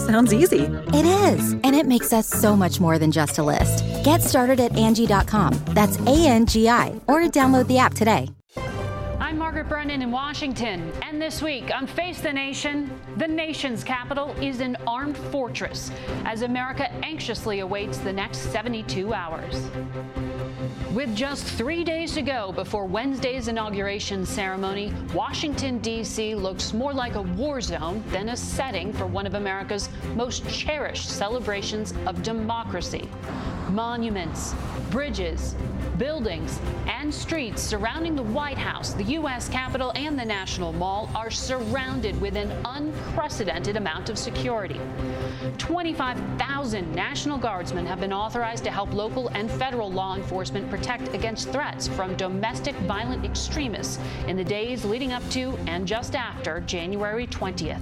Sounds easy. It is, and it makes us so much more than just a list. Get started at Angi.com. That's A N G I, or download the app today. I'm Margaret Brennan in Washington, and this week on Face the Nation, the nation's capital is an armed fortress as America anxiously awaits the next 72 hours. With just three days to go before Wednesday's inauguration ceremony, Washington, D.C. looks more like a war zone than a setting for one of America's most cherished celebrations of democracy. Monuments, bridges, buildings, and streets surrounding the White House, the U.S. Capitol, and the National Mall are surrounded with an unprecedented amount of security. 25,000 National Guardsmen have been authorized to help local and federal law enforcement protect against threats from domestic violent extremists in the days leading up to and just after January 20th.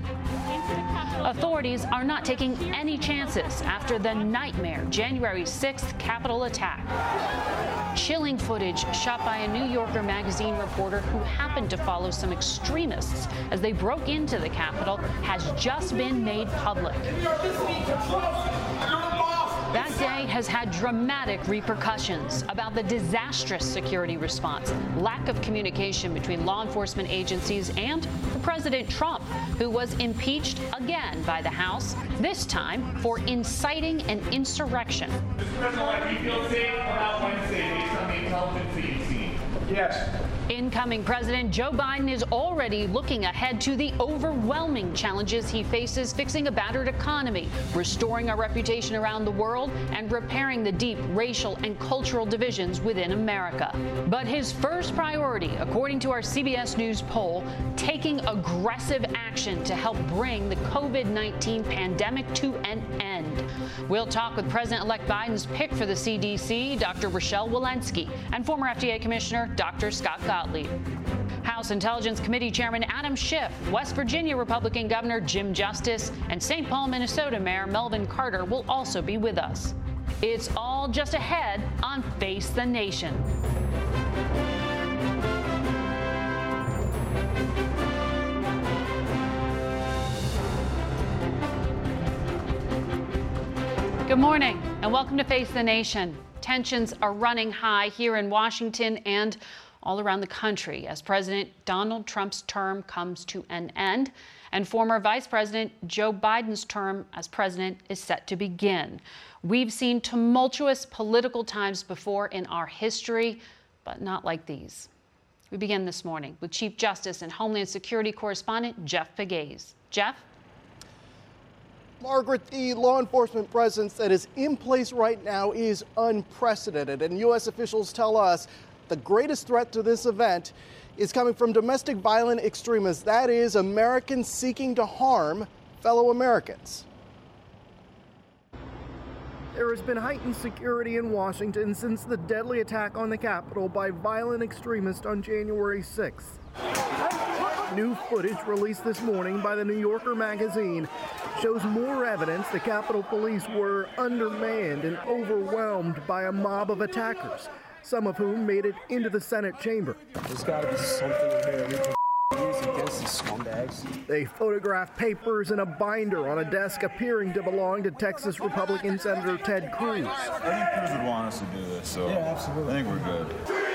Authorities are not taking any chances after the nightmare January 6th Capitol attack. Chilling footage shot by a New Yorker magazine reporter who happened to follow some extremists as they broke into the Capitol has just been made public. That day has had dramatic repercussions about the disastrous security response, lack of communication between law enforcement agencies, and President Trump, who was impeached again by the House, this time for inciting an insurrection. Yes. Incoming President Joe Biden is already looking ahead to the overwhelming challenges he faces fixing a battered economy, restoring our reputation around the world, and repairing the deep racial and cultural divisions within America. But his first priority, according to our CBS News poll, taking aggressive action to help bring the COVID 19 pandemic to an end. We'll talk with President elect Biden's pick for the CDC, Dr. Rochelle Walensky, and former FDA Commissioner Dr. Scott Gottlieb. House Intelligence Committee Chairman Adam Schiff, West Virginia Republican Governor Jim Justice, and St. Paul, Minnesota Mayor Melvin Carter will also be with us. It's all just ahead on Face the Nation. Good morning and welcome to Face the Nation. Tensions are running high here in Washington and all around the country as President Donald Trump's term comes to an end and former Vice President Joe Biden's term as president is set to begin. We've seen tumultuous political times before in our history, but not like these. We begin this morning with Chief Justice and Homeland Security correspondent Jeff Pegues. Jeff? Margaret, the law enforcement presence that is in place right now is unprecedented, and U.S. officials tell us the greatest threat to this event is coming from domestic violent extremists. That is, Americans seeking to harm fellow Americans. There has been heightened security in Washington since the deadly attack on the Capitol by violent extremists on January 6th. New footage released this morning by the New Yorker magazine shows more evidence the Capitol Police were undermanned and overwhelmed by a mob of attackers, some of whom made it into the Senate chamber. There's got to be something in here we can use against these scumbags. They photographed papers in a binder on a desk appearing to belong to Texas Republican Senator Ted Cruz. I think Cruz would want us to do this, so Yeah, absolutely. I think we're good.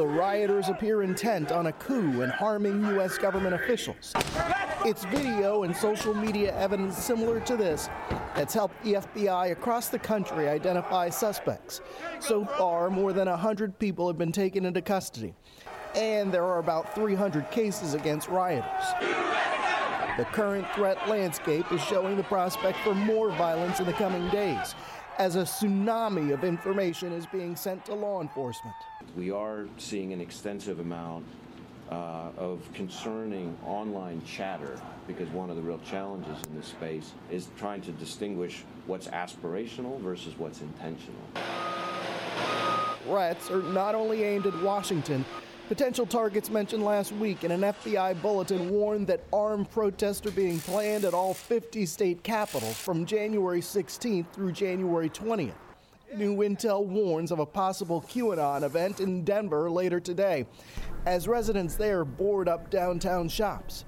The rioters appear intent on a coup and harming U.S. government officials. It's video and social media evidence similar to this that's helped the FBI across the country identify suspects. So far, more than 100 people have been taken into custody, and there are about 300 cases against rioters. The current threat landscape is showing the prospect for more violence in the coming days as a tsunami of information is being sent to law enforcement. We are seeing an extensive amount uh, of concerning online chatter because one of the real challenges in this space is trying to distinguish what's aspirational versus what's intentional. Threats are not only aimed at Washington. Potential targets mentioned last week in an FBI bulletin warned that armed protests are being planned at all 50 state capitals from January 16th through January 20th. New intel warns of a possible QAnon event in Denver later today as residents there board up downtown shops.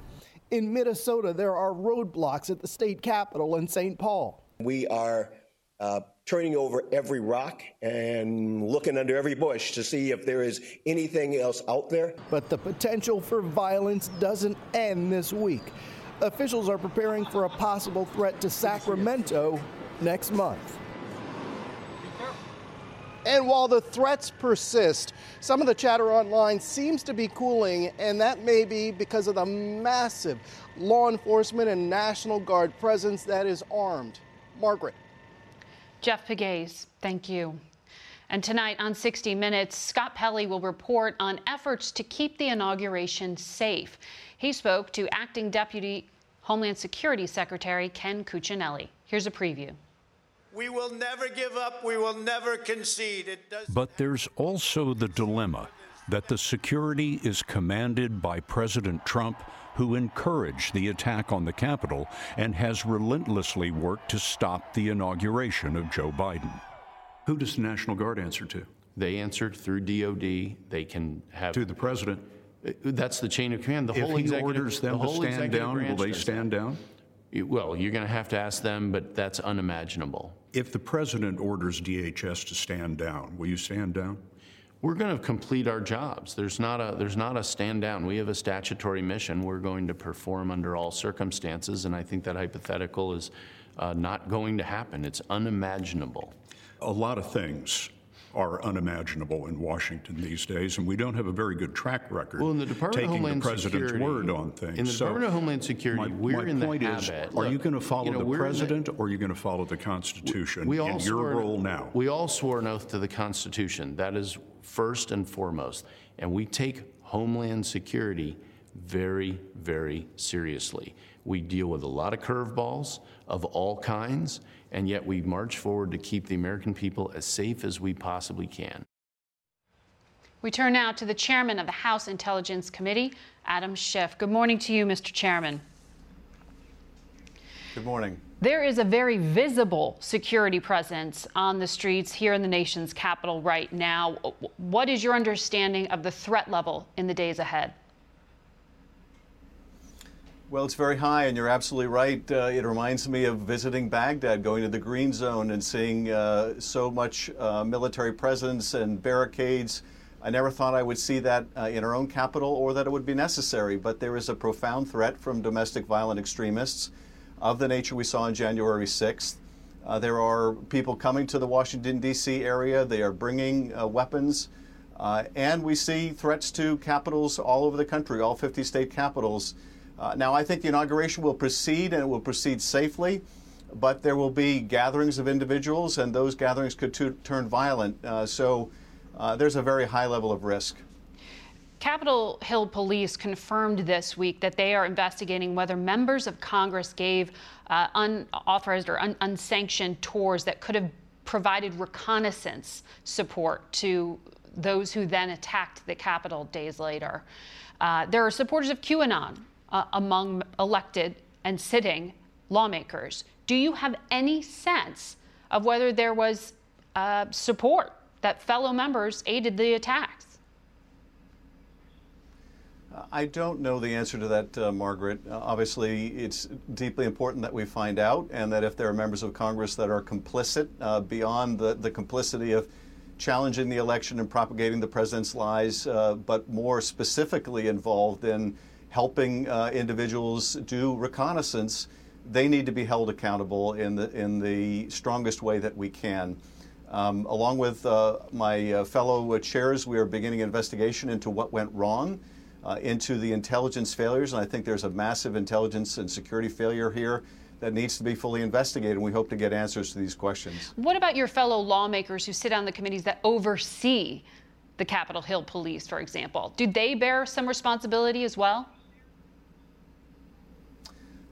In Minnesota, there are roadblocks at the state capitol in St. Paul. We are uh, turning over every rock and looking under every bush to see if there is anything else out there. But the potential for violence doesn't end this week. Officials are preparing for a possible threat to Sacramento next month. And while the threats persist, some of the chatter online seems to be cooling, and that may be because of the massive law enforcement and National Guard presence that is armed. Margaret. Jeff Pegues, thank you. And tonight on 60 Minutes, Scott Pelley will report on efforts to keep the inauguration safe. He spoke to Acting Deputy Homeland Security Secretary Ken Cuccinelli. Here's a preview. We will never give up. We will never concede. but there's also the dilemma that the security is commanded by President Trump, who encouraged the attack on the Capitol and has relentlessly worked to stop the inauguration of Joe Biden. Who does the National Guard answer to? They answer through DOD. They can have to the president. Uh, that's the chain of command. The if whole he orders them the to stand down, will they stand down? Well, you're going to have to ask them, but that's unimaginable. If the president orders DHS to stand down, will you stand down? We're going to complete our jobs. There's not a there's not a stand down. We have a statutory mission. We're going to perform under all circumstances, and I think that hypothetical is uh, not going to happen. It's unimaginable. A lot of things are unimaginable in Washington these days, and we don't have a very good track record well, in the Department taking of Homeland the president's Security, word on things. In the so Department of Homeland Security, my, we're my in point the is, habit. Are look, you going to follow you know, the president the, or are you going to follow the Constitution we all in your swore, role now? We all swore an oath to the Constitution. That is first and foremost. And we take Homeland Security very, very seriously. We deal with a lot of curveballs of all kinds, and yet we march forward to keep the American people as safe as we possibly can. We turn now to the chairman of the House Intelligence Committee, Adam Schiff. Good morning to you, Mr. Chairman. Good morning. There is a very visible security presence on the streets here in the nation's capital right now. What is your understanding of the threat level in the days ahead? Well, it's very high, and you're absolutely right. Uh, it reminds me of visiting Baghdad, going to the Green Zone and seeing uh, so much uh, military presence and barricades. I never thought I would see that uh, in our own capital or that it would be necessary, but there is a profound threat from domestic violent extremists of the nature we saw on January 6th. Uh, there are people coming to the Washington, D.C. area. They are bringing uh, weapons. Uh, and we see threats to capitals all over the country, all 50 state capitals. Uh, now, I think the inauguration will proceed and it will proceed safely, but there will be gatherings of individuals, and those gatherings could turn violent. Uh, so uh, there's a very high level of risk. Capitol Hill Police confirmed this week that they are investigating whether members of Congress gave uh, unauthorized or un- unsanctioned tours that could have provided reconnaissance support to those who then attacked the Capitol days later. Uh, there are supporters of QAnon uh, among elected and sitting lawmakers. Do you have any sense of whether there was uh, support that fellow members aided the attacks? I don't know the answer to that, uh, Margaret. Uh, obviously, it's deeply important that we find out, and that if there are members of Congress that are complicit uh, beyond the, the complicity of challenging the election and propagating the president's lies, uh, but more specifically involved in helping uh, individuals do reconnaissance, they need to be held accountable in the in the strongest way that we can. Um, along with uh, my fellow chairs, we are beginning an investigation into what went wrong, uh, into the intelligence failures, and I think there's a massive intelligence and security failure here that needs to be fully investigated, and we hope to get answers to these questions. What about your fellow lawmakers who sit on the committees that oversee the Capitol Hill Police, for example? Do they bear some responsibility as well?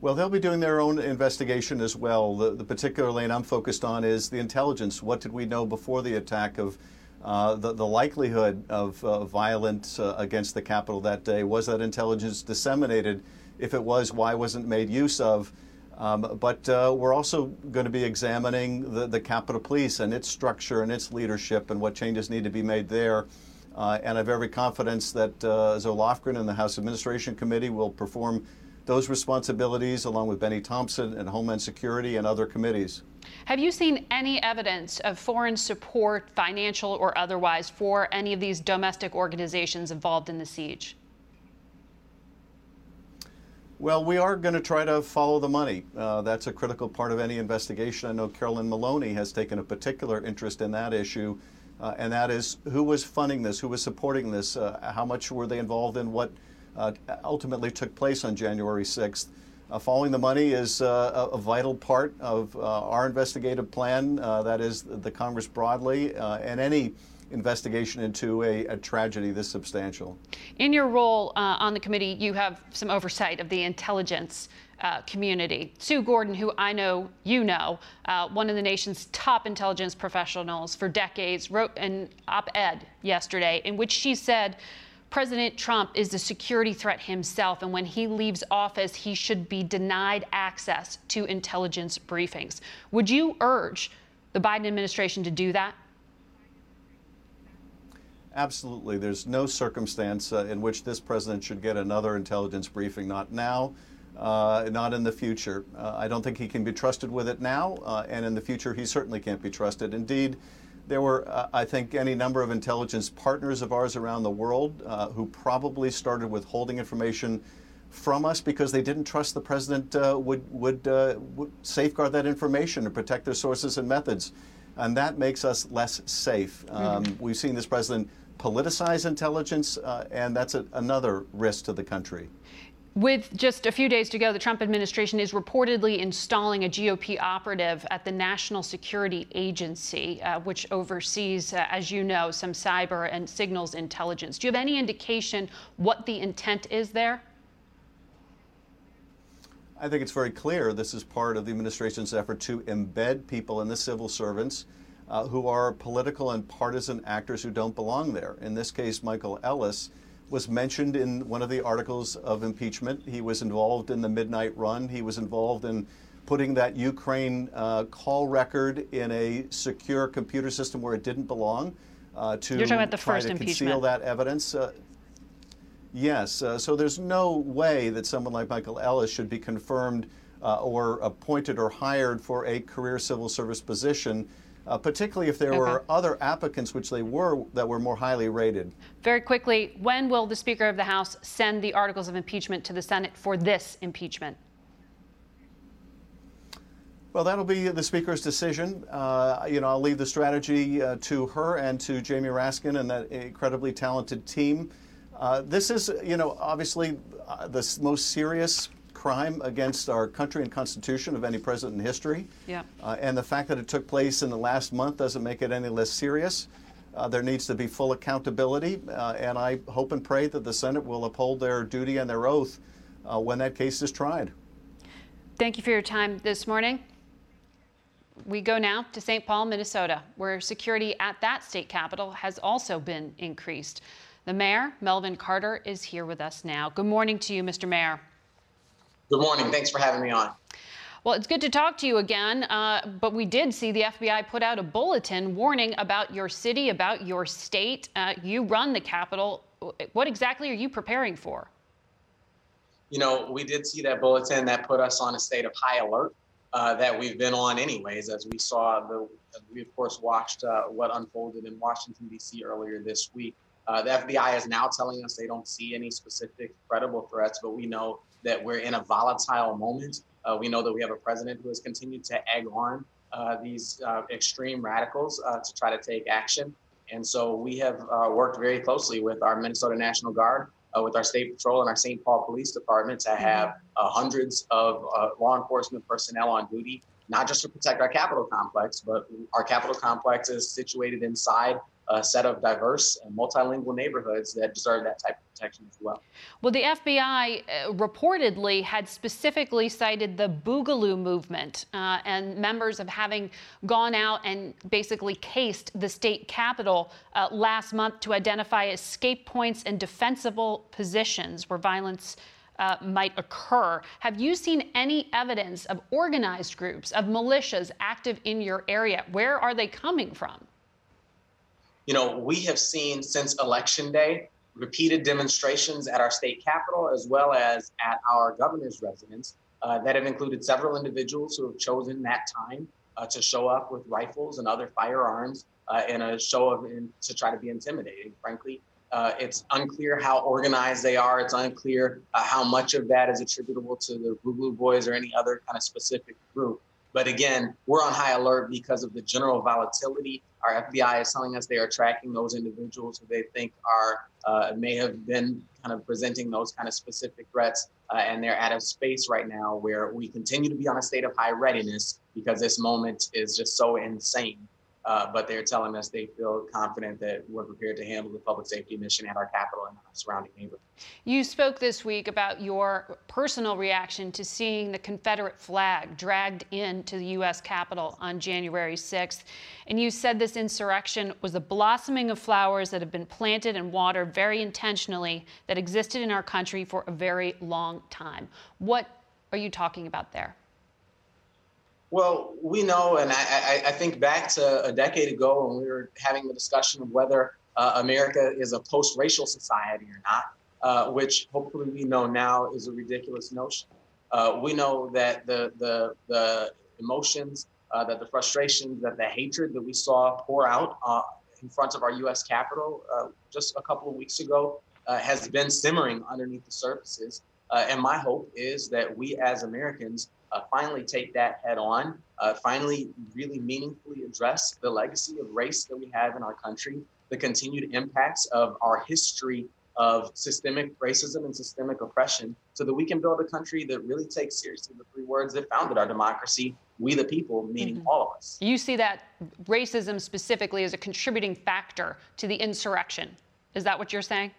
Well, they'll be doing their own investigation as well. The, the, particular lane I'm focused on is the intelligence. What did we know before the attack of uh, the, the, likelihood of uh, violence uh, against the Capitol that day? Was that intelligence disseminated? If it was, why wasn't made use of? Um, but uh, we're also going to be examining the, the Capitol Police and its structure and its leadership and what changes need to be made there. Uh, and I have every confidence that uh, Zoe Lofgren and the House Administration Committee will perform those responsibilities along with Benny Thompson and Homeland Security and other committees. Have you seen any evidence of foreign support, financial or otherwise, for any of these domestic organizations involved in the siege? Well, we are going to try to follow the money. Uh, that's a critical part of any investigation. I know Carolyn Maloney has taken a particular interest in that issue, uh, and that is who was funding this, who was supporting this, uh, how much were they involved in what uh, ultimately took place on January 6th. Uh, following the money is uh, a, vital part of our investigative plan, that is, the Congress broadly, and any investigation into a, a, tragedy this substantial. In your role uh, on the committee, you have some oversight of the intelligence uh, community. Sue Gordon, who I know you know, uh, one of the nation's top intelligence professionals for decades, wrote an op ed yesterday in which she said President Trump is a security threat himself, and when he leaves office, he should be denied access to intelligence briefings. Would you urge the Biden administration to do that? Absolutely. There's no circumstance uh, in which this president should get another intelligence briefing, not now. Uh, not in the future. Uh, I don't think he can be trusted with it now, uh, and in the future, he certainly can't be trusted. Indeed, there were, uh, I think, any number of intelligence partners of ours around the world uh, who probably started withholding information from us because they didn't trust the president uh, would, would, uh, would, safeguard that information and protect their sources and methods. And that makes us less safe. Um, mm-hmm. We've seen this president politicize intelligence, uh, and that's a, another risk to the country. With just a few days to go, the Trump administration is reportedly installing a GOP operative at the National Security Agency, uh, which oversees, uh, as you know, some cyber and signals intelligence. Do you have any indication what the intent is there? I think it's very clear this is part of the administration's effort to embed people in the civil servants uh, who are political and partisan actors who don't belong there. In this case, Michael Ellis was mentioned in one of the articles of impeachment. He was involved in the midnight run. He was involved in putting that Ukraine uh, call record in a secure computer system where it didn't belong uh, to You're talking about the try first to impeachment. conceal that evidence. Uh, yes, uh, so there's no way that someone like Michael Ellis should be confirmed uh, or appointed or hired for a career civil service position uh, particularly if there okay. were other applicants, which they were, that were more highly rated. Very quickly, when will the Speaker of the House send the articles of impeachment to the Senate for this impeachment? Well, that'll be the Speaker's decision. Uh, you know, I'll leave the strategy uh, to her and to Jamie Raskin and that incredibly talented team. Uh, this is, you know, obviously uh, the most serious crime against our country and Constitution of any president in history. Yeah. Uh, and the fact that it took place in the last month doesn't make it any less serious. Uh, there needs to be full accountability, uh, and I hope and pray that the Senate will uphold their duty and their oath uh, when that case is tried. Thank you for your time this morning. We go now to St. Paul, Minnesota, where security at that state capital has also been increased. The mayor, Melvin Carter, is here with us now. Good morning to you, Mr. Mayor. Good morning. Thanks for having me on. Well, it's good to talk to you again, uh, but we did see the FBI put out a bulletin warning about your city, about your state. Uh, you run the Capitol. What exactly are you preparing for? You know, we did see that bulletin that put us on a state of high alert. uh, that we've been on anyways, as we saw the, we of course watched uh, what unfolded in Washington D.C. earlier this week. Uh, the FBI is now telling us they don't see any specific credible threats, but we know that we're in a volatile moment. Uh, we know that we have a president who has continued to egg on uh, these uh, extreme radicals to try to take action. And so we have worked very closely with our Minnesota National Guard, uh, with our state patrol and our St. Paul Police Department to have uh, hundreds of uh, law enforcement personnel on duty, not just to protect our Capitol complex, but our Capitol complex is situated inside a set of diverse and multilingual neighborhoods that deserve that type of protection as well. Well, the FBI uh, reportedly had specifically cited the Boogaloo movement uh, and members of having gone out and basically cased the state capitol uh, last month to identify escape points and defensible positions where violence. Uh, might occur. Have you seen any evidence of organized groups, of militias active in your area? Where are they coming from? You know, we have seen since election day repeated demonstrations at our state capitol as well as at our governor's residence uh, that have included several individuals who have chosen that time uh, to show up with rifles and other firearms uh, in a show of in, to try to be intimidating. Frankly, uh, it's unclear how organized they are. It's unclear uh, how much of that is attributable to the Boogaloo Boys or any other kind of specific group. But again, we're on high alert because of the general volatility. Our FBI is telling us they are tracking those individuals who they think are uh, may have been kind of presenting those kind of specific threats, uh, and they're at a space right now where we continue to be on a state of high readiness because this moment is just so insane uh, but they're telling us they feel confident that we're prepared to handle the public safety mission at our capital and our surrounding neighborhoods. You spoke this week about your personal reaction to seeing the Confederate flag dragged into the U.S. Capitol on January 6th. And you said this insurrection was a blossoming of flowers that have been planted and watered very intentionally that existed in our country for a very long time. What are you talking about there? Well, we know, and I, I, think back to a decade ago when we were having the discussion of whether uh, America is a post racial society or not, uh, which hopefully we know now is a ridiculous notion. Uh, we know that the, the, the emotions, uh, that the frustrations, that the hatred that we saw pour out uh, in front of our US Capitol uh, just a couple of weeks ago has been simmering underneath the surfaces. and my hope is that we as Americans uh, finally take that head on, uh, finally really meaningfully address the legacy of race that we have in our country, the continued impacts of our history of systemic racism and systemic oppression, so that we can build a country that really takes seriously the three words that founded our democracy we the people, meaning mm-hmm. all of us. You see that racism specifically as a contributing factor to the insurrection. Is that what you're saying?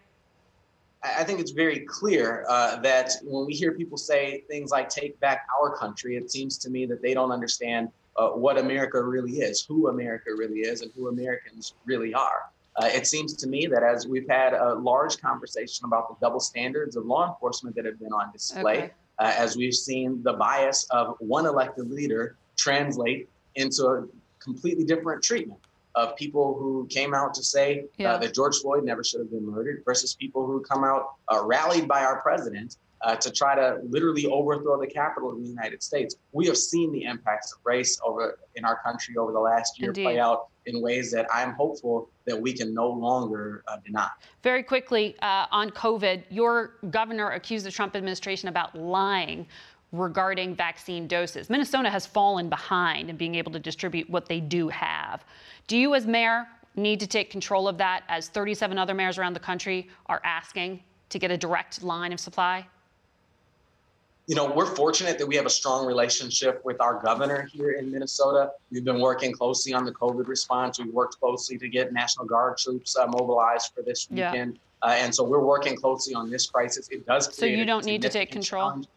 I think it's very clear uh, that when we hear people say things like take back our country, it seems to me that they don't understand uh, what America really is, who America really is, and who Americans really are. Uh, it seems to me that as we've had a large conversation about the double standards of law enforcement that have been on display, okay. Uh, as we've seen the bias of one elected leader translate into a completely different treatment of people who came out to say uh, yeah. uh, that George Floyd never should have been murdered versus people who come out uh, rallied by our president uh, to try to literally overthrow the capital of the United States. We have seen the impacts of race over in our country over the last year Indeed. play out in ways that I'm hopeful that we can no longer uh, deny. Very quickly uh, on COVID, your governor accused the Trump administration about lying regarding vaccine doses. Minnesota has fallen behind in being able to distribute what they do have. Do you, as mayor, need to take control of that as 37 other mayors around the country are asking to get a direct line of supply? You know, we're fortunate that we have a strong relationship with our governor here in Minnesota. We've been working closely on the COVID response. We've worked closely to get National Guard troops uh, mobilized for this weekend. Yeah. Uh, and so we're working closely on this crisis. It does. So you don't need to take control. It,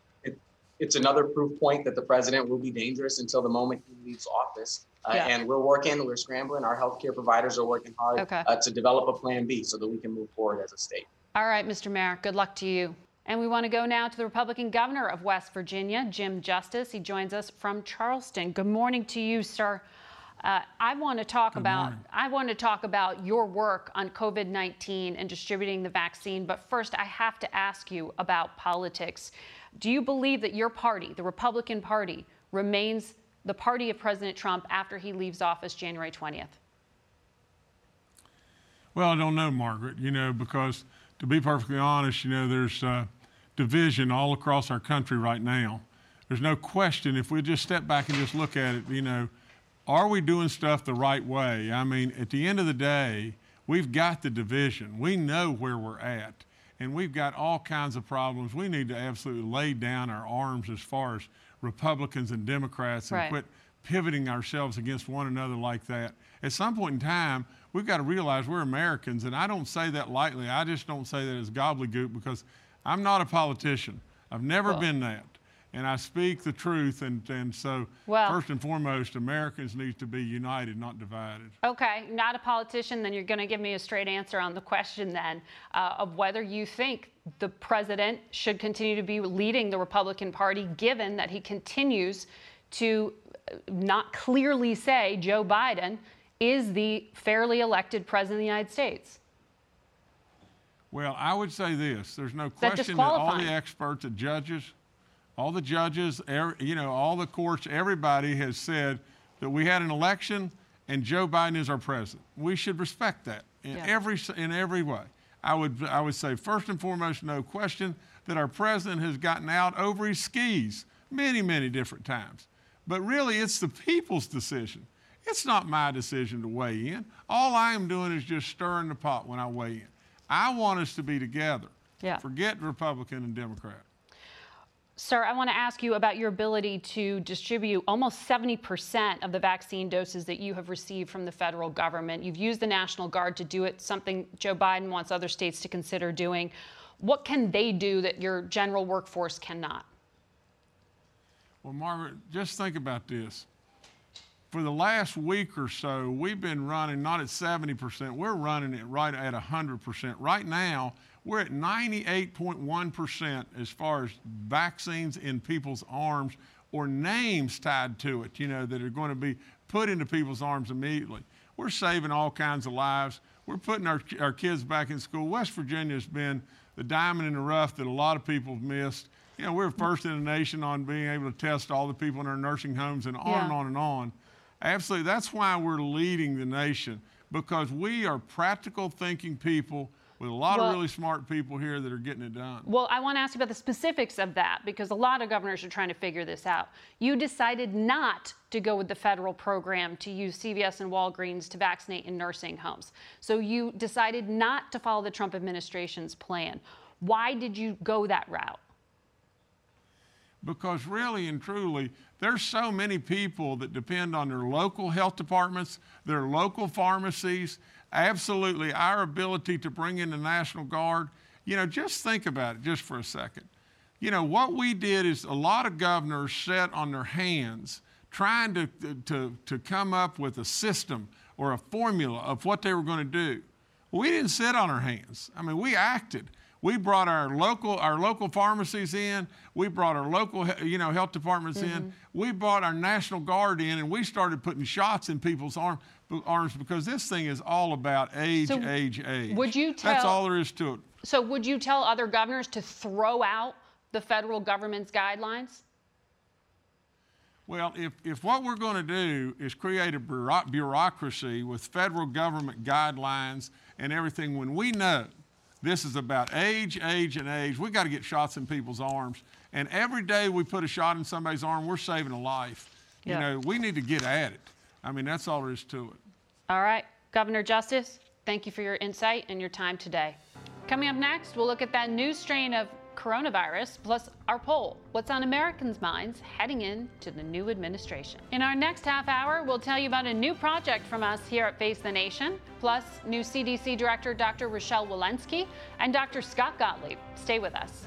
it's another proof point that the president will be dangerous until the moment he leaves office. Uh, yeah. And we're working, we're scrambling. Our healthcare providers are working hard okay. uh, to develop a plan B so that we can move forward as a state. All right, Mr. Mayor, good luck to you. And we want to go now to the Republican governor of West Virginia, Jim Justice. He joins us from Charleston. Good morning to you, sir. Uh, I want to talk Good about morning. I want to talk about your work on COVID-19 and distributing the vaccine. But first, I have to ask you about politics. Do you believe that your party, the Republican Party, remains the party of President Trump after he leaves office January 20th? Well, I don't know, Margaret, you know, because to be perfectly honest, you know, there's uh, division all across our country right now. There's no question if we just step back and just look at it, you know, are we doing stuff the right way? I mean, at the end of the day, we've got the division. We know where we're at, and we've got all kinds of problems. We need to absolutely lay down our arms as far as Republicans and Democrats and Right. quit pivoting ourselves against one another like that. At some point in time, we've got to realize we're Americans, and I don't say that lightly. I just don't say that as gobbledygook because I'm not a politician. I've never Well- been that. And I speak the truth, and, and so Well- first and foremost, Americans need to be united, not divided. Okay, not a politician, then you're going to give me a straight answer on the question then uh, of whether you think the president should continue to be leading the Republican Party, given that he continues to uh, not clearly say Joe Biden is the fairly elected president of the United States. Well, I would say this: there's no question that all the experts, the judges, all the judges, every, you know, all the courts, everybody has said that we had an election and Joe Biden is our president. We should respect that in Yeah. every in every way. I would I would say first and foremost, no question that our president has gotten out over his skis many many different times. But really, it's the people's decision. It's not my decision to weigh in. All I am doing is just stirring the pot when I weigh in. I want us to be together. Yeah. Forget Republican and Democrat. Sir, I want to ask you about your ability to distribute almost 70% of the vaccine doses that you have received from the federal government. You've used the National Guard to do it, something Joe Biden wants other states to consider doing. What can they do that your general workforce cannot? Well, Margaret, just think about this. For the last week or so, we've been running not at 70%, we're running it right at 100%. Right now, we're at 98.1% as far as vaccines in people's arms or names tied to it, you know, that are going to be put into people's arms immediately. We're saving all kinds of lives. We're putting our, our kids back in school. West Virginia has been the diamond in the rough that a lot of people have missed. You know, we're first in the nation on being able to test all the people in our nursing homes and on Yeah. and on and on. Absolutely. That's why we're leading the nation because we are practical thinking people with a lot Well- of really smart people here that are getting it done. Well, I want to ask you about the specifics of that because a lot of governors are trying to figure this out. You decided not to go with the federal program to use CVS and Walgreens to vaccinate in nursing homes. So you decided not to follow the Trump administration's plan. Why did you go that route? because really and truly, there's so many people that depend on their local health departments, their local pharmacies, absolutely our ability to bring in the National Guard. You know, just think about it just for a second. You know, what we did is a lot of governors sat on their hands trying to, to, to come up with a system or a formula of what they were going to do. We didn't sit on our hands. I mean, we acted. We brought our local our local pharmacies in. We brought our local you know health departments in. Mm-hmm. We brought our National Guard in, and we started putting shots in people's arm, arms because this thing is all about age, So age, age. would you tell? That's all there is to it. So would you tell other governors to throw out the federal government's guidelines? Well, if, if what we're going to do is create a bureaucracy with federal government guidelines and everything, when we know this is about age, age, and age, we got to get shots in people's arms. And every day we put a shot in somebody's arm, we're saving a life. Yeah. You know, we need to get at it. I mean, that's all there is to it. All right, Governor Justice, thank you for your insight and your time today. Coming up next, we'll look at that new strain of coronavirus plus our poll. What's on Americans' minds heading into the new administration? In our next half hour, we'll tell you about a new project from us here at Face the Nation, plus new CDC Director Dr. Rochelle Walensky and Dr. Scott Gottlieb. Stay with us.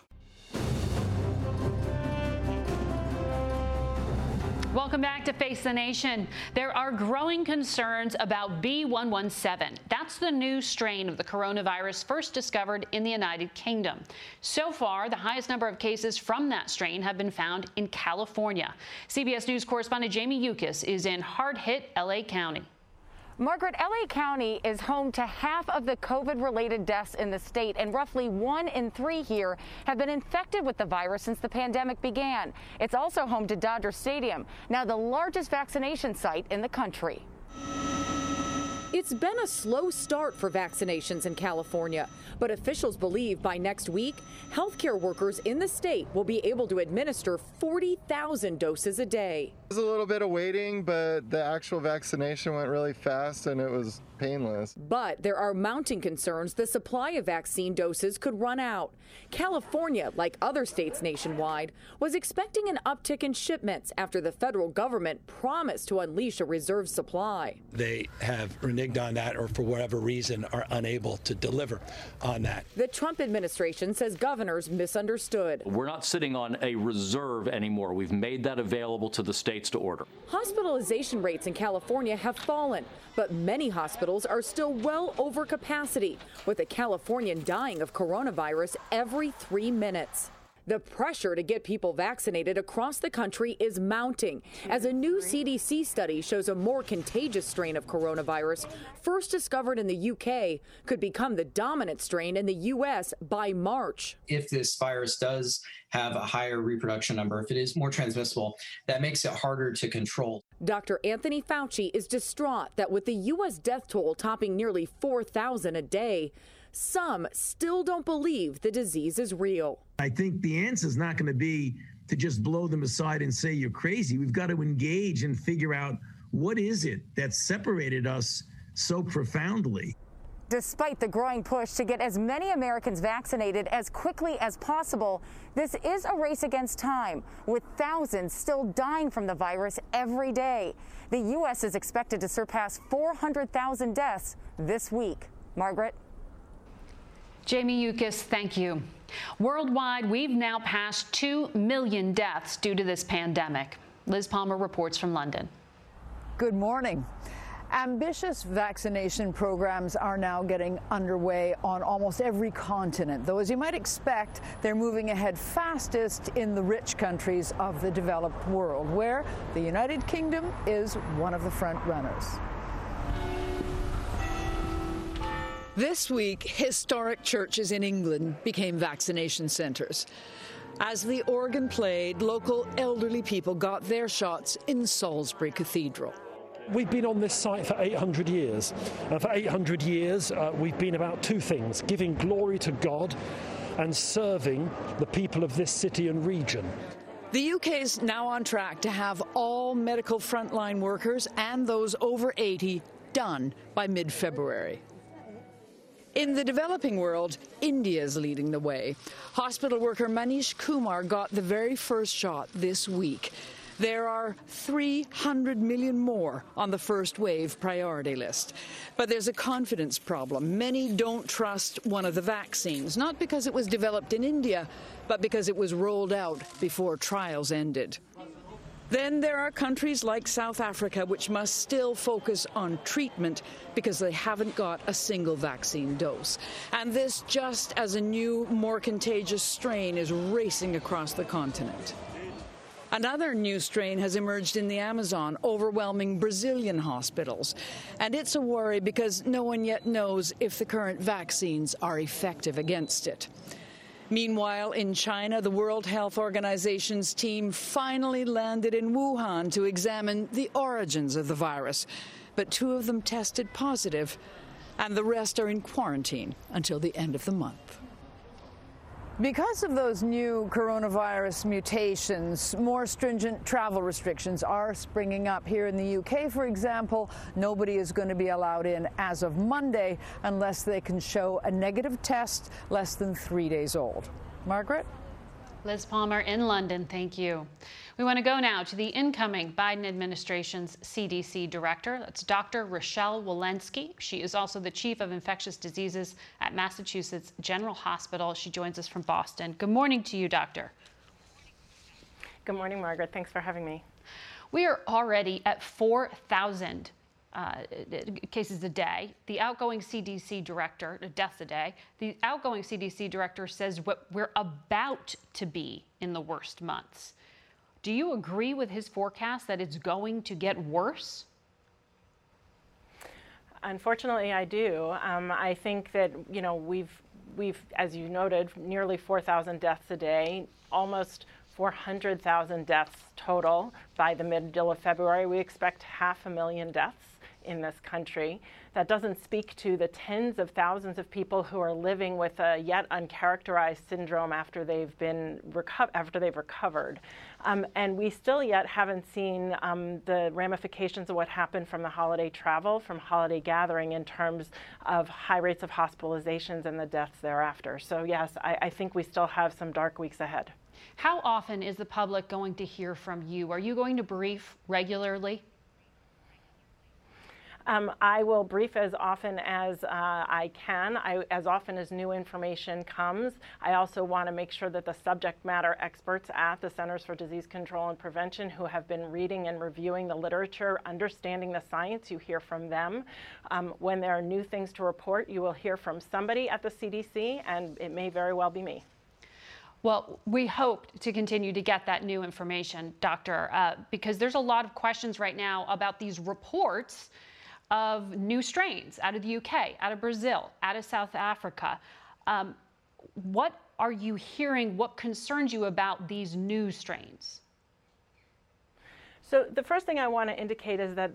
Welcome back to Face the Nation. There are growing concerns about B117. That's the new strain of the coronavirus first discovered in the United Kingdom. So far, the highest number of cases from that strain have been found in California. CBS News correspondent Jamie Yuccas is in hard hit LA County. Margaret, LA County is home to half of the COVID related deaths in the state, and roughly one in three here have been infected with the virus since the pandemic began. It's also home to Dodger Stadium, now the largest vaccination site in the country. It's been a slow start for vaccinations in California, but officials believe by next week, healthcare workers in the state will be able to administer 40,000 doses a day. There's a little bit of waiting, but the actual vaccination went really fast and it was painless. But there are mounting concerns the supply of vaccine doses could run out. California, like other states nationwide, was expecting an uptick in shipments after the federal government promised to unleash a reserve supply. They have reneged on that or for whatever reason are unable to deliver on that. The Trump administration says governors misunderstood. We're not sitting on a reserve anymore. We've made that available to the states to order. Hospitalization rates in California have fallen, but many hospitals are still well over capacity, with a Californian dying of coronavirus every three minutes. The pressure to get people vaccinated across the country is mounting as a new CDC study shows a more contagious strain of coronavirus, first discovered in the UK, could become the dominant strain in the US by March. If this virus does have a higher reproduction number, if it is more transmissible, that makes it harder to control. Dr. Anthony Fauci is distraught that with the U.S. death toll topping nearly 4,000 a day, some still don't believe the disease is real. I think the answer is not going to be to just blow them aside and say you're crazy. We've got to engage and figure out what is it that separated us so profoundly. Despite the growing push to get as many Americans vaccinated as quickly as possible, this is a race against time, with thousands still dying from the virus every day. The U.S. is expected to surpass 400,000 deaths this week. Margaret? Jamie Yuccas, thank you. Worldwide, we've now passed 2 million deaths due to this pandemic. Liz Palmer reports from London. Good morning. Ambitious vaccination programs are now getting underway on almost every continent, though, as you might expect, they're moving ahead fastest in the rich countries of the developed world, where the United Kingdom is one of the front runners. This week, historic churches in England became vaccination centers. As the organ played, local elderly people got their shots in Salisbury Cathedral. We've been on this site for 800 years. And for 800 years, uh, we've been about two things giving glory to God and serving the people of this city and region. The UK is now on track to have all medical frontline workers and those over 80 done by mid February. In the developing world, India is leading the way. Hospital worker Manish Kumar got the very first shot this week. There are 300 million more on the first wave priority list. But there's a confidence problem. Many don't trust one of the vaccines, not because it was developed in India, but because it was rolled out before trials ended. Then there are countries like South Africa which must still focus on treatment because they haven't got a single vaccine dose. And this just as a new, more contagious strain is racing across the continent. Another new strain has emerged in the Amazon, overwhelming Brazilian hospitals. And it's a worry because no one yet knows if the current vaccines are effective against it. Meanwhile, in China, the World Health Organization's team finally landed in Wuhan to examine the origins of the virus. But two of them tested positive, and the rest are in quarantine until the end of the month. Because of those new coronavirus mutations, more stringent travel restrictions are springing up. Here in the UK, for example, nobody is going to be allowed in as of Monday unless they can show a negative test less than three days old. Margaret? Liz Palmer in London, thank you. We want to go now to the incoming Biden administration's CDC director. That's Dr. Rochelle Walensky. She is also the chief of infectious diseases at Massachusetts General Hospital. She joins us from Boston. Good morning to you, doctor. Good morning, Margaret. Thanks for having me. We are already at 4,000 uh, cases a day. The outgoing CDC director, deaths a day, the outgoing CDC director says what we're about to be in the worst months. Do you agree with his forecast that it's going to get worse? Unfortunately, I do. Um, I think that you know we've we've, as you noted, nearly 4,000 deaths a day, almost 400,000 deaths total by the middle of February. We expect half a million deaths in this country. That doesn't speak to the tens of thousands of people who are living with a yet uncharacterized syndrome after they've been reco- after they've recovered. Um, and we still yet haven't seen um, the ramifications of what happened from the holiday travel, from holiday gathering, in terms of high rates of hospitalizations and the deaths thereafter. So yes, I, I think we still have some dark weeks ahead. How often is the public going to hear from you? Are you going to brief regularly? Um, I will brief as often as uh, I can, I, as often as new information comes. I also want to make sure that the subject matter experts at the Centers for Disease Control and Prevention who have been reading and reviewing the literature, understanding the science, you hear from them. Um, when there are new things to report, you will hear from somebody at the CDC, and it may very well be me. Well, we hope to continue to get that new information, Doctor, uh, because there's a lot of questions right now about these reports of new strains out of the UK, out of Brazil, out of South Africa. Um, what are you hearing? What concerns you about these new strains? So the first thing I want to indicate is that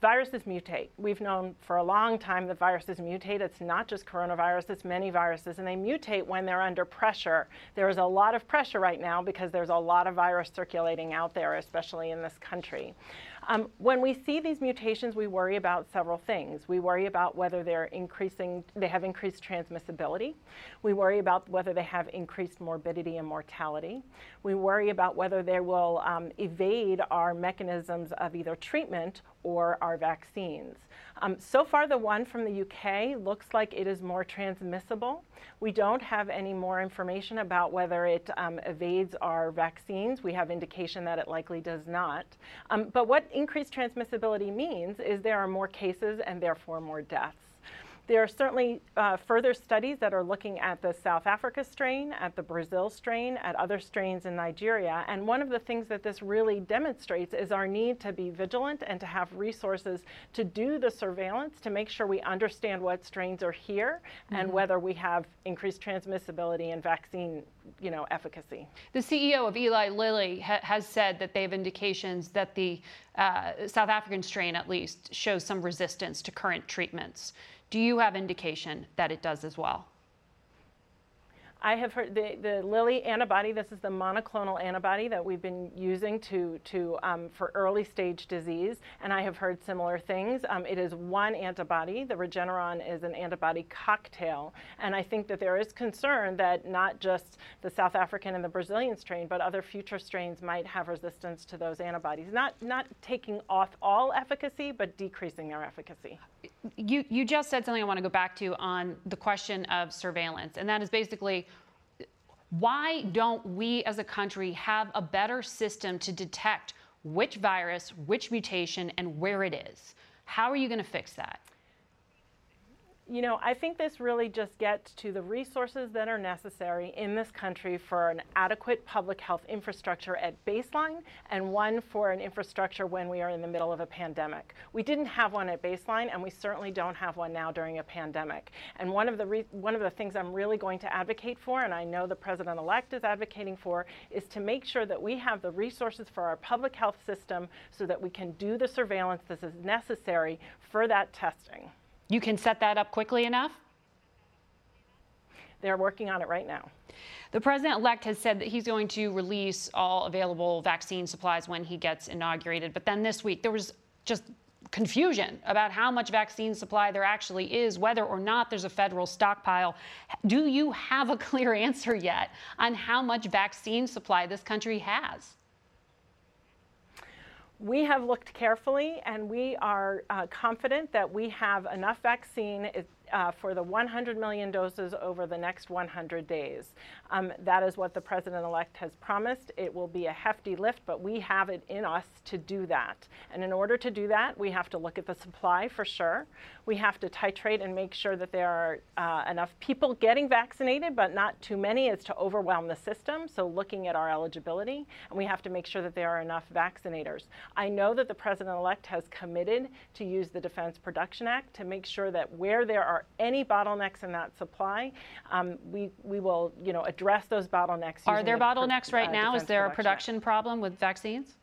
viruses mutate. We've known for a long time that viruses mutate. It's not just coronavirus, it's many viruses, and they mutate when they're under pressure. There is a lot of pressure right now because there's a lot of virus circulating out there, especially in this country. Um, when we see these mutations, we worry about several things. We worry about whether they're increasing, they have increased transmissibility. We worry about whether they have increased morbidity and mortality. We worry about whether they will um, evade our mechanisms of either treatment or our vaccines. Um, so far, the one from the UK looks like it is more transmissible. We don't have any more information about whether it um, evades our vaccines. We have indication that it likely does not. Um, but what increased transmissibility means is there are more cases and therefore more deaths. There are certainly uh, further studies that are looking at the South Africa strain, at the Brazil strain, at other strains in Nigeria. And one of the things that this really demonstrates is our need to be vigilant and to have resources to do the surveillance to make sure we understand what strains are here mm-hmm. and whether we have increased transmissibility and vaccine you know, efficacy. The CEO of Eli Lilly ha- has said that they have indications that the uh, South African strain, at least, shows some resistance to current treatments. Do you have indication that it does as well? I have heard the, the Lilly antibody, this is the monoclonal antibody that we've been using to, to, um, for early stage disease, and I have heard similar things. Um, it is one antibody. The Regeneron is an antibody cocktail, and I think that there is concern that not just the South African and the Brazilian strain, but other future strains might have resistance to those antibodies. Not, not taking off all efficacy, but decreasing their efficacy. You, you just said something I want to go back to on the question of surveillance, and that is basically why don't we as a country have a better system to detect which virus, which mutation, and where it is. How are you going to fix that? You know, I think this really just gets to the resources that are necessary in this country for an adequate public health infrastructure at baseline and one for an infrastructure when we are in the middle of a pandemic. We didn't have one at baseline and we certainly don't have one now during a pandemic. And one of the one of the things I'm really going to advocate for and I know the president elect is advocating for is to make sure that we have the resources for our public health system so that we can do the surveillance that is necessary for that testing. You can set that up quickly enough? They're working on it right now. The president elect has said that he's going to release all available vaccine supplies when he gets inaugurated. But then this week, there was just confusion about how much vaccine supply there actually is, whether or not there's a federal stockpile. Do you have a clear answer yet on how much vaccine supply this country has? We have looked carefully and we are uh, confident that we have enough vaccine uh, for the 100 million doses over the next 100 days. Um, that is what the president elect has promised. It will be a hefty lift, but we have it in us to do that. And in order to do that, we have to look at the supply for sure. We have to titrate and make sure that there are uh, enough people getting vaccinated, but not too many as to overwhelm the system. So, looking at our eligibility, and we have to make sure that there are enough vaccinators. I know that the president elect has committed to use the Defense Production Act to make sure that where there are any bottlenecks in that supply, um, we, we will you know, address those bottlenecks. Are there the bottlenecks right uh, now? Is there a production production problem with vaccines?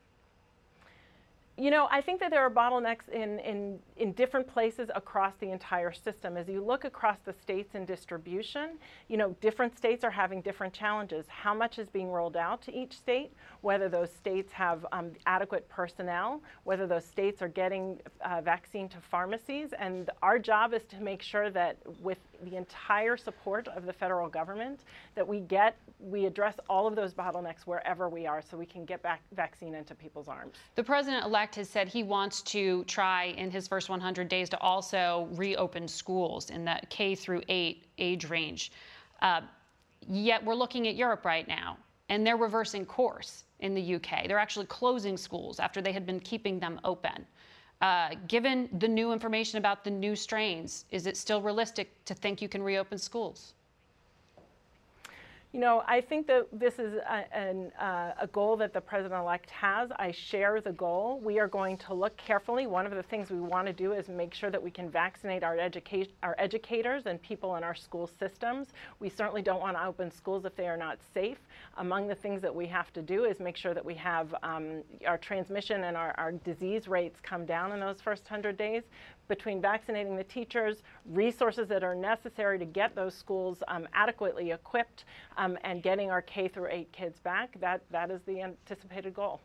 You know, I think that there are bottlenecks in, in, in different places across the entire system. As you look across the states in distribution, you know, different states are having different challenges. How much is being rolled out to each state? Whether those states have um, adequate personnel, whether those states are getting uh, vaccine to pharmacies. And our job is to make sure that with the entire support of the federal government, that we get, we address all of those bottlenecks wherever we are so we can get back vaccine into people's arms. The president elect has said he wants to try in his first 100 days to also reopen schools in that K through 8 age range. Uh, yet we're looking at Europe right now, and they're reversing course in the UK. They're actually closing schools after they had been keeping them open. Uh, given the new information about the new strains, is it still realistic to think you can reopen schools? You know, I think that this is a, an, uh, a goal that the president-elect has. I share the goal. We are going to look carefully. One of the things we want to do is make sure that we can vaccinate our, educa- our educators and people in our school systems. We certainly don't want to open schools if they are not safe. Among the things that we have to do is make sure that we have um, our transmission and our, our disease rates come down in those first 100 days between vaccinating the teachers, resources that are necessary to get those schools um, adequately equipped, um, and getting our K through 8 kids back, that, that is the anticipated goal.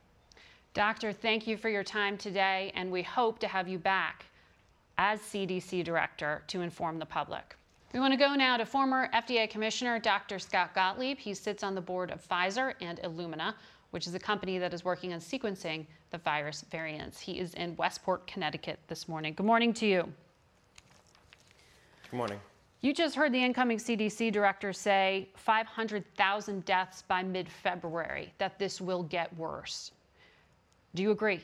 Doctor, thank you for your time today, and we hope to have you back as CDC director to inform the public. We want to go now to former FDA Commissioner Dr. Scott Gottlieb. He sits on the board of Pfizer and Illumina, which is a company that is working on sequencing the virus variants. He is in Westport, Connecticut this morning. Good morning to you. Good morning. You just heard the incoming CDC director say 500,000 deaths by mid February, that this will get worse. Do you agree?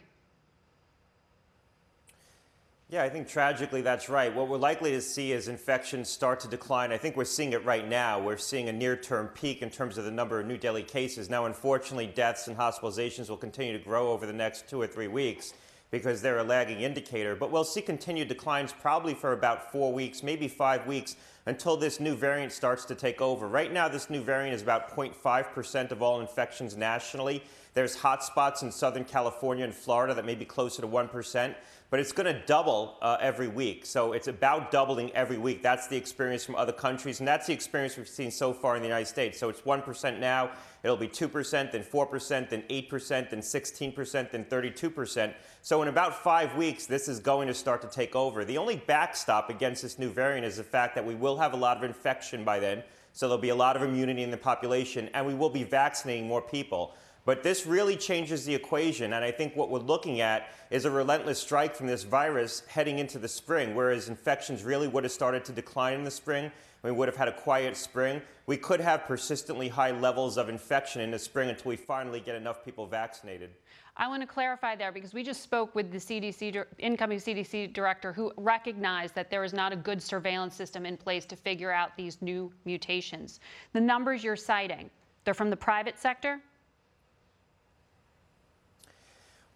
Yeah, I think tragically that's right. What we're likely to see is infections start to decline. I think we're seeing it right now. We're seeing a near term peak in terms of the number of new daily cases. Now, unfortunately, deaths and hospitalizations will continue to grow over the next two or three weeks because they're a lagging indicator. But we'll see continued declines probably for about four weeks, maybe five weeks, until this new variant starts to take over. Right now, this new variant is about 0.5% of all infections nationally. There's hotspots in Southern California and Florida that may be closer to 1% but it's going to double uh, every week. So it's about doubling every week. That's the experience from other countries, and that's the experience we've seen so far in the United States. So it's 1% now, it'll be 2%, then 4%, then 8%, then 16%, then 32%. So in about five weeks, this is going to start to take over. The only backstop against this new variant is the fact that we will have a lot of infection by then. So there'll be a lot of immunity in the population, and we will be vaccinating more people. But this really changes the equation. And I think what we're looking at is a relentless strike from this virus heading into the spring, whereas infections really would have started to decline in the spring. We would have had a quiet spring. We could have persistently high levels of infection in the spring until we finally get enough people vaccinated. I want to clarify there because we just spoke with the CDC, incoming CDC director, who recognized that there is not a good surveillance system in place to figure out these new mutations. The numbers you're citing, they're from the private sector?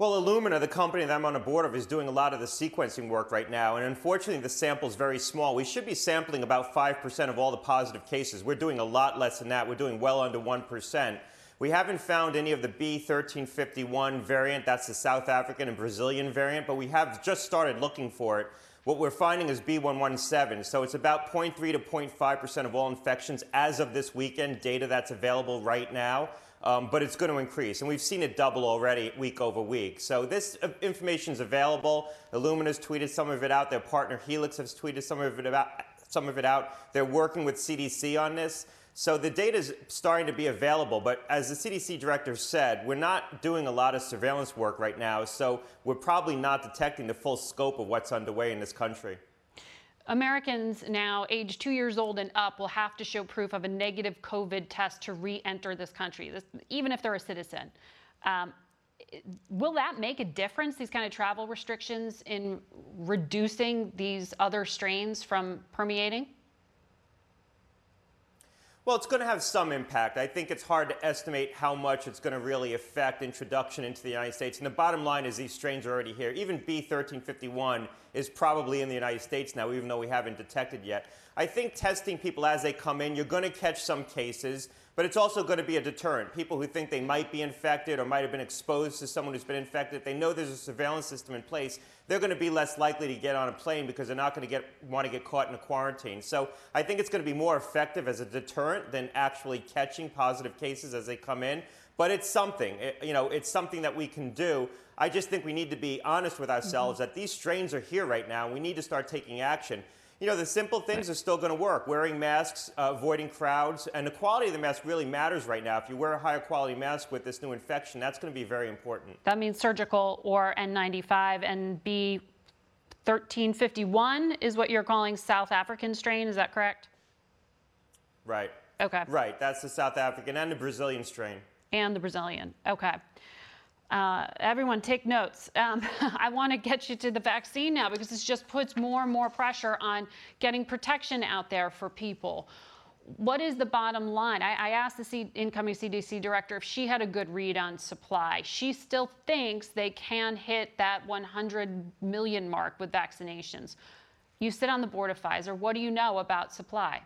Well, Illumina, the company that I'm on the board of, is doing a lot of the sequencing work right now, and unfortunately, the sample is very small. We should be sampling about 5% of all the positive cases. We're doing a lot less than that. We're doing well under 1%. We haven't found any of the B1351 variant, that's the South African and Brazilian variant, but we have just started looking for it. What we're finding is B117, so it's about 0.3 to 0.5% of all infections as of this weekend, data that's available right now. Um, but it's going to increase. And we've seen it double already week over week. So this information is available. Illumina's tweeted some of it out. Their partner Helix has tweeted some of it about some of it out. They're working with CDC on this. So the data is starting to be available, but as the CDC director said, we're not doing a lot of surveillance work right now, so we're probably not detecting the full scope of what's underway in this country. Americans now aged two years old and up will have to show proof of a negative COVID test to re enter this country, this, even if they're a citizen. Um, will that make a difference, these kind of travel restrictions, in reducing these other strains from permeating? Well, it's going to have some impact. I think it's hard to estimate how much it's going to really affect introduction into the United States. And the bottom line is these strains are already here. Even B1351 is probably in the United States now, even though we haven't detected yet. I think testing people as they come in, you're going to catch some cases. But it's also going to be a deterrent. People who think they might be infected or might have been exposed to someone who's been infected, they know there's a surveillance system in place. They're going to be less likely to get on a plane because they're not going to get, want to get caught in a quarantine. So I think it's going to be more effective as a deterrent than actually catching positive cases as they come in. But it's something. It, you know, it's something that we can do. I just think we need to be honest with ourselves mm-hmm. that these strains are here right now. And we need to start taking action you know, the simple things are still going to work. Wearing masks, uh, avoiding crowds, and the quality of the mask really matters right now. If you wear a higher quality mask with this new infection, that's going to be very important. That means surgical or N95 and B1351 is what you're calling South African strain. Is that correct? Right. Okay. Right. That's the South African and the Brazilian strain. And the Brazilian. Okay. Uh, everyone take notes. Um, I want to get you to the vaccine now because this just puts more and more pressure on getting protection out there for people. What is the bottom line? I, I asked the C- incoming CDC director if she had a good read on supply. She still thinks they can hit that 100 million mark with vaccinations. You sit on the board of Pfizer. What do you know about supply?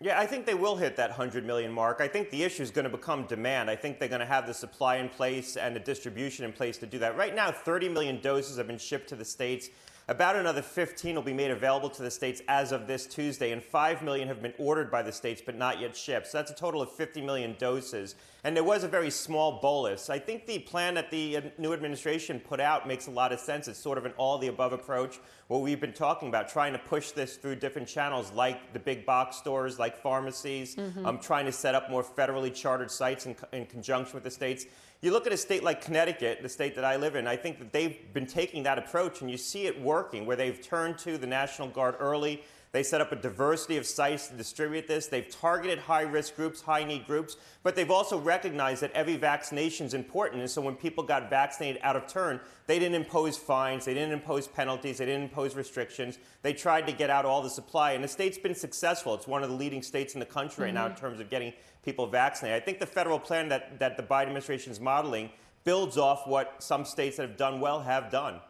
Yeah, I think they will hit that 100 million mark. I think the issue is going to become demand. I think they're going to have the supply in place and the distribution in place to do that. Right now, 30 million doses have been shipped to the states. About another 15 will be made available to the states as of this Tuesday, and 5 million have been ordered by the states but not yet shipped. So that's a total of 50 million doses. And there was a very small bolus. I think the plan that the new administration put out makes a lot of sense. It's sort of an all the above approach, what we've been talking about, trying to push this through different channels like the big box stores, like pharmacies, mm-hmm. um, trying to set up more federally chartered sites in, in conjunction with the states. You look at a state like Connecticut, the state that I live in, I think that they've been taking that approach and you see it working where they've turned to the National Guard early. They set up a diversity of sites to distribute this. They've targeted high risk groups, high need groups, but they've also recognized that every vaccination is important. And so when people got vaccinated out of turn, they didn't impose fines, they didn't impose penalties, they didn't impose restrictions. They tried to get out all the supply. And the state's been successful. It's one of the leading states in the country mm-hmm. right now in mm-hmm. terms of getting people vaccinated. I think the federal plan that, that the Biden administration is modeling builds off what some states that have done well have done.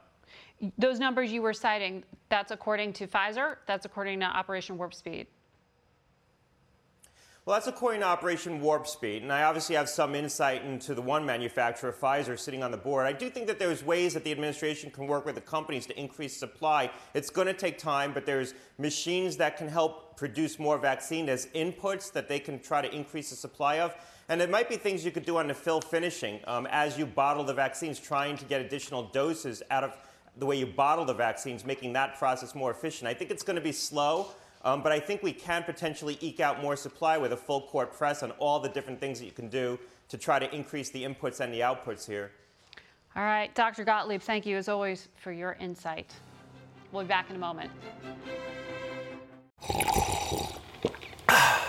Those numbers you were citing, that's according to Pfizer, that's according to Operation Warp Speed. Well, that's according to Operation Warp Speed, and I obviously have some insight into the one manufacturer, Pfizer, sitting on the board. I do think that there's ways that the administration can work with the companies to increase supply. It's going to take time, but there's machines that can help produce more vaccine as inputs that they can try to increase the supply of. And there might be things you could do on the fill finishing um, as you bottle the vaccines, trying to get additional doses out of the way you bottle the vaccines, making that process more efficient. I think it's going to be slow. Um, but I think we can potentially eke out more supply with a full court press on all the different things that you can do to try to increase the inputs and the outputs here. All right, Dr. Gottlieb, thank you as always for your insight. We'll be back in a moment.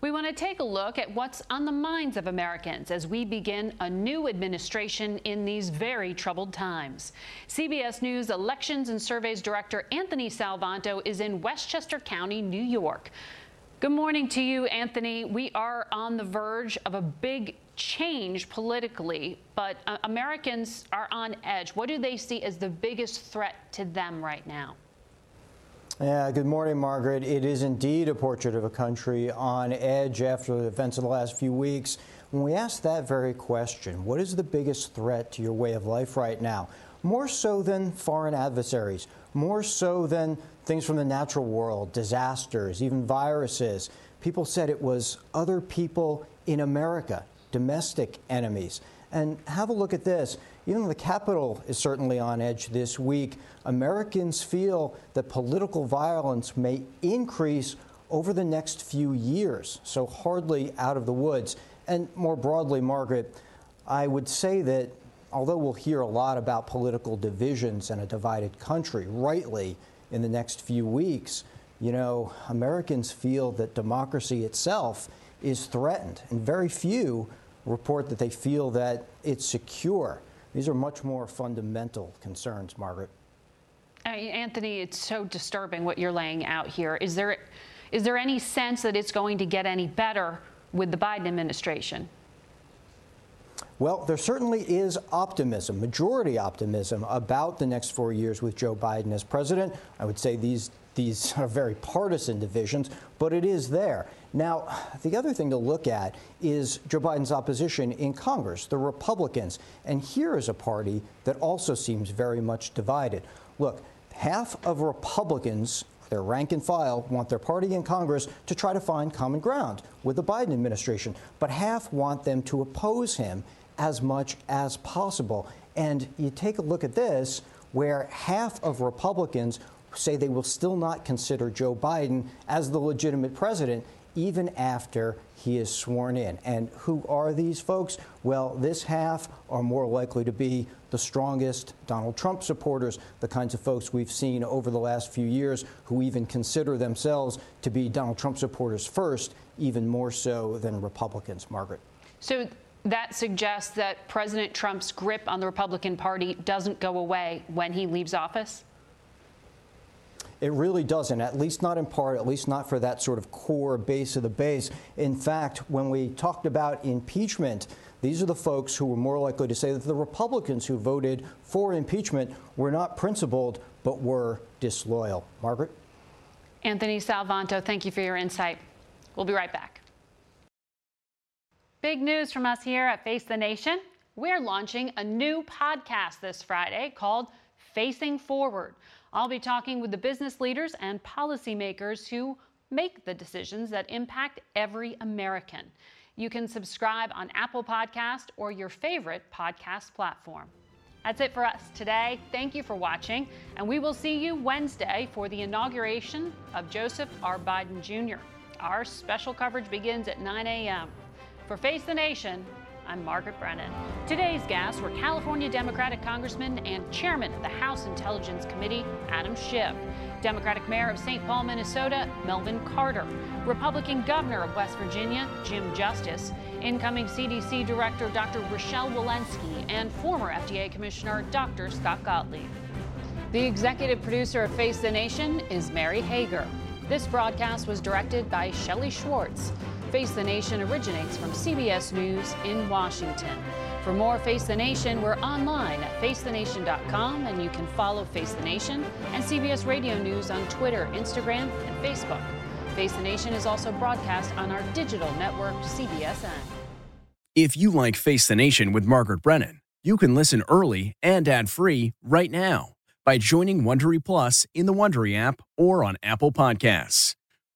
We want to take a look at what's on the minds of Americans as we begin a new administration in these very troubled times. CBS News Elections and Surveys Director Anthony Salvanto is in Westchester County, New York. Good morning to you, Anthony. We are on the verge of a big change politically, but uh, Americans are on edge. What do they see as the biggest threat to them right now? Yeah, good morning, Margaret. It is indeed a portrait of a country on edge after the events of the last few weeks. When we ask that very question, what is the biggest threat to your way of life right now? More so than foreign adversaries, more so than things from the natural world, disasters, even viruses. People said it was other people in America, domestic enemies. And have a look at this. Even though the Capitol is certainly on edge this week, Americans feel that political violence may increase over the next few years, so hardly out of the woods. And more broadly, Margaret, I would say that although we'll hear a lot about political divisions and a divided country, rightly, in the next few weeks, you know, Americans feel that democracy itself is threatened, and very few report that they feel that it's secure. These are much more fundamental concerns, Margaret. Uh, Anthony, it's so disturbing what you're laying out here. Is there, is there any sense that it's going to get any better with the Biden administration? Well, there certainly is optimism, majority optimism, about the next four years with Joe Biden as president. I would say these these are very partisan divisions, but it is there. Now, the other thing to look at is Joe Biden's opposition in Congress, the Republicans. And here is a party that also seems very much divided. Look, half of Republicans, their rank and file, want their party in Congress to try to find common ground with the Biden administration, but half want them to oppose him as much as possible. And you take a look at this, where half of Republicans say they will still not consider Joe Biden as the legitimate president even after he is sworn in. And who are these folks? Well, this half are more likely to be the strongest Donald Trump supporters, the kinds of folks we've seen over the last few years who even consider themselves to be Donald Trump supporters first, even more so than Republicans, Margaret. So that suggests that President Trump's grip on the Republican Party doesn't go away when he leaves office? It really doesn't, at least not in part, at least not for that sort of core base of the base. In fact, when we talked about impeachment, these are the folks who were more likely to say that the Republicans who voted for impeachment were not principled, but were disloyal. Margaret? Anthony Salvanto, thank you for your insight. We'll be right back. Big news from us here at Face the Nation. We're launching a new podcast this Friday called Facing Forward. I'll be talking with the business leaders and policymakers who make the decisions that impact every American. You can subscribe on Apple Podcast or your favorite podcast platform. That's it for us today. Thank you for watching, and we will see you Wednesday for the inauguration of Joseph R. Biden Jr. Our special coverage begins at 9 a.m. For Face the Nation, I'm Margaret Brennan. Today's guests were California Democratic Congressman and Chairman of the House Intelligence Committee, Adam Schiff. Democratic Mayor of St. Paul, Minnesota, Melvin Carter, Republican Governor of West Virginia, Jim Justice, incoming CDC Director Dr. Rochelle Walensky, and former FDA Commissioner Dr. Scott Gottlieb. The executive producer of Face the Nation is Mary Hager. This broadcast was directed by Shelley Schwartz. Face the Nation originates from CBS News in Washington. For more Face the Nation, we're online at facethenation.com and you can follow Face the Nation and CBS Radio News on Twitter, Instagram, and Facebook. Face the Nation is also broadcast on our digital network, CBSN. If you like Face the Nation with Margaret Brennan, you can listen early and ad-free right now by joining Wondery Plus in the Wondery app or on Apple Podcasts.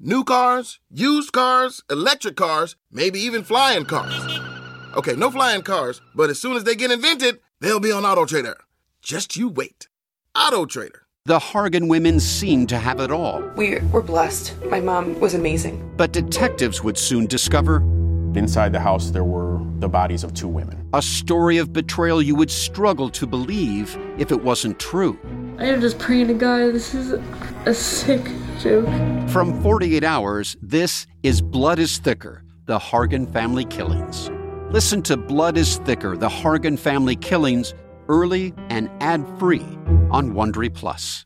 New cars, used cars, electric cars, maybe even flying cars. Okay, no flying cars, but as soon as they get invented, they'll be on Auto Trader. Just you wait. Auto Trader. The Hargan women seemed to have it all. We were blessed. My mom was amazing. But detectives would soon discover Inside the house, there were the bodies of two women. a story of betrayal you would struggle to believe if it wasn't true. I am just praying to God. This is a sick joke. From 48 Hours, this is Blood is Thicker The Hargan Family Killings. Listen to Blood is Thicker The Hargan Family Killings early and ad free on Wondery Plus.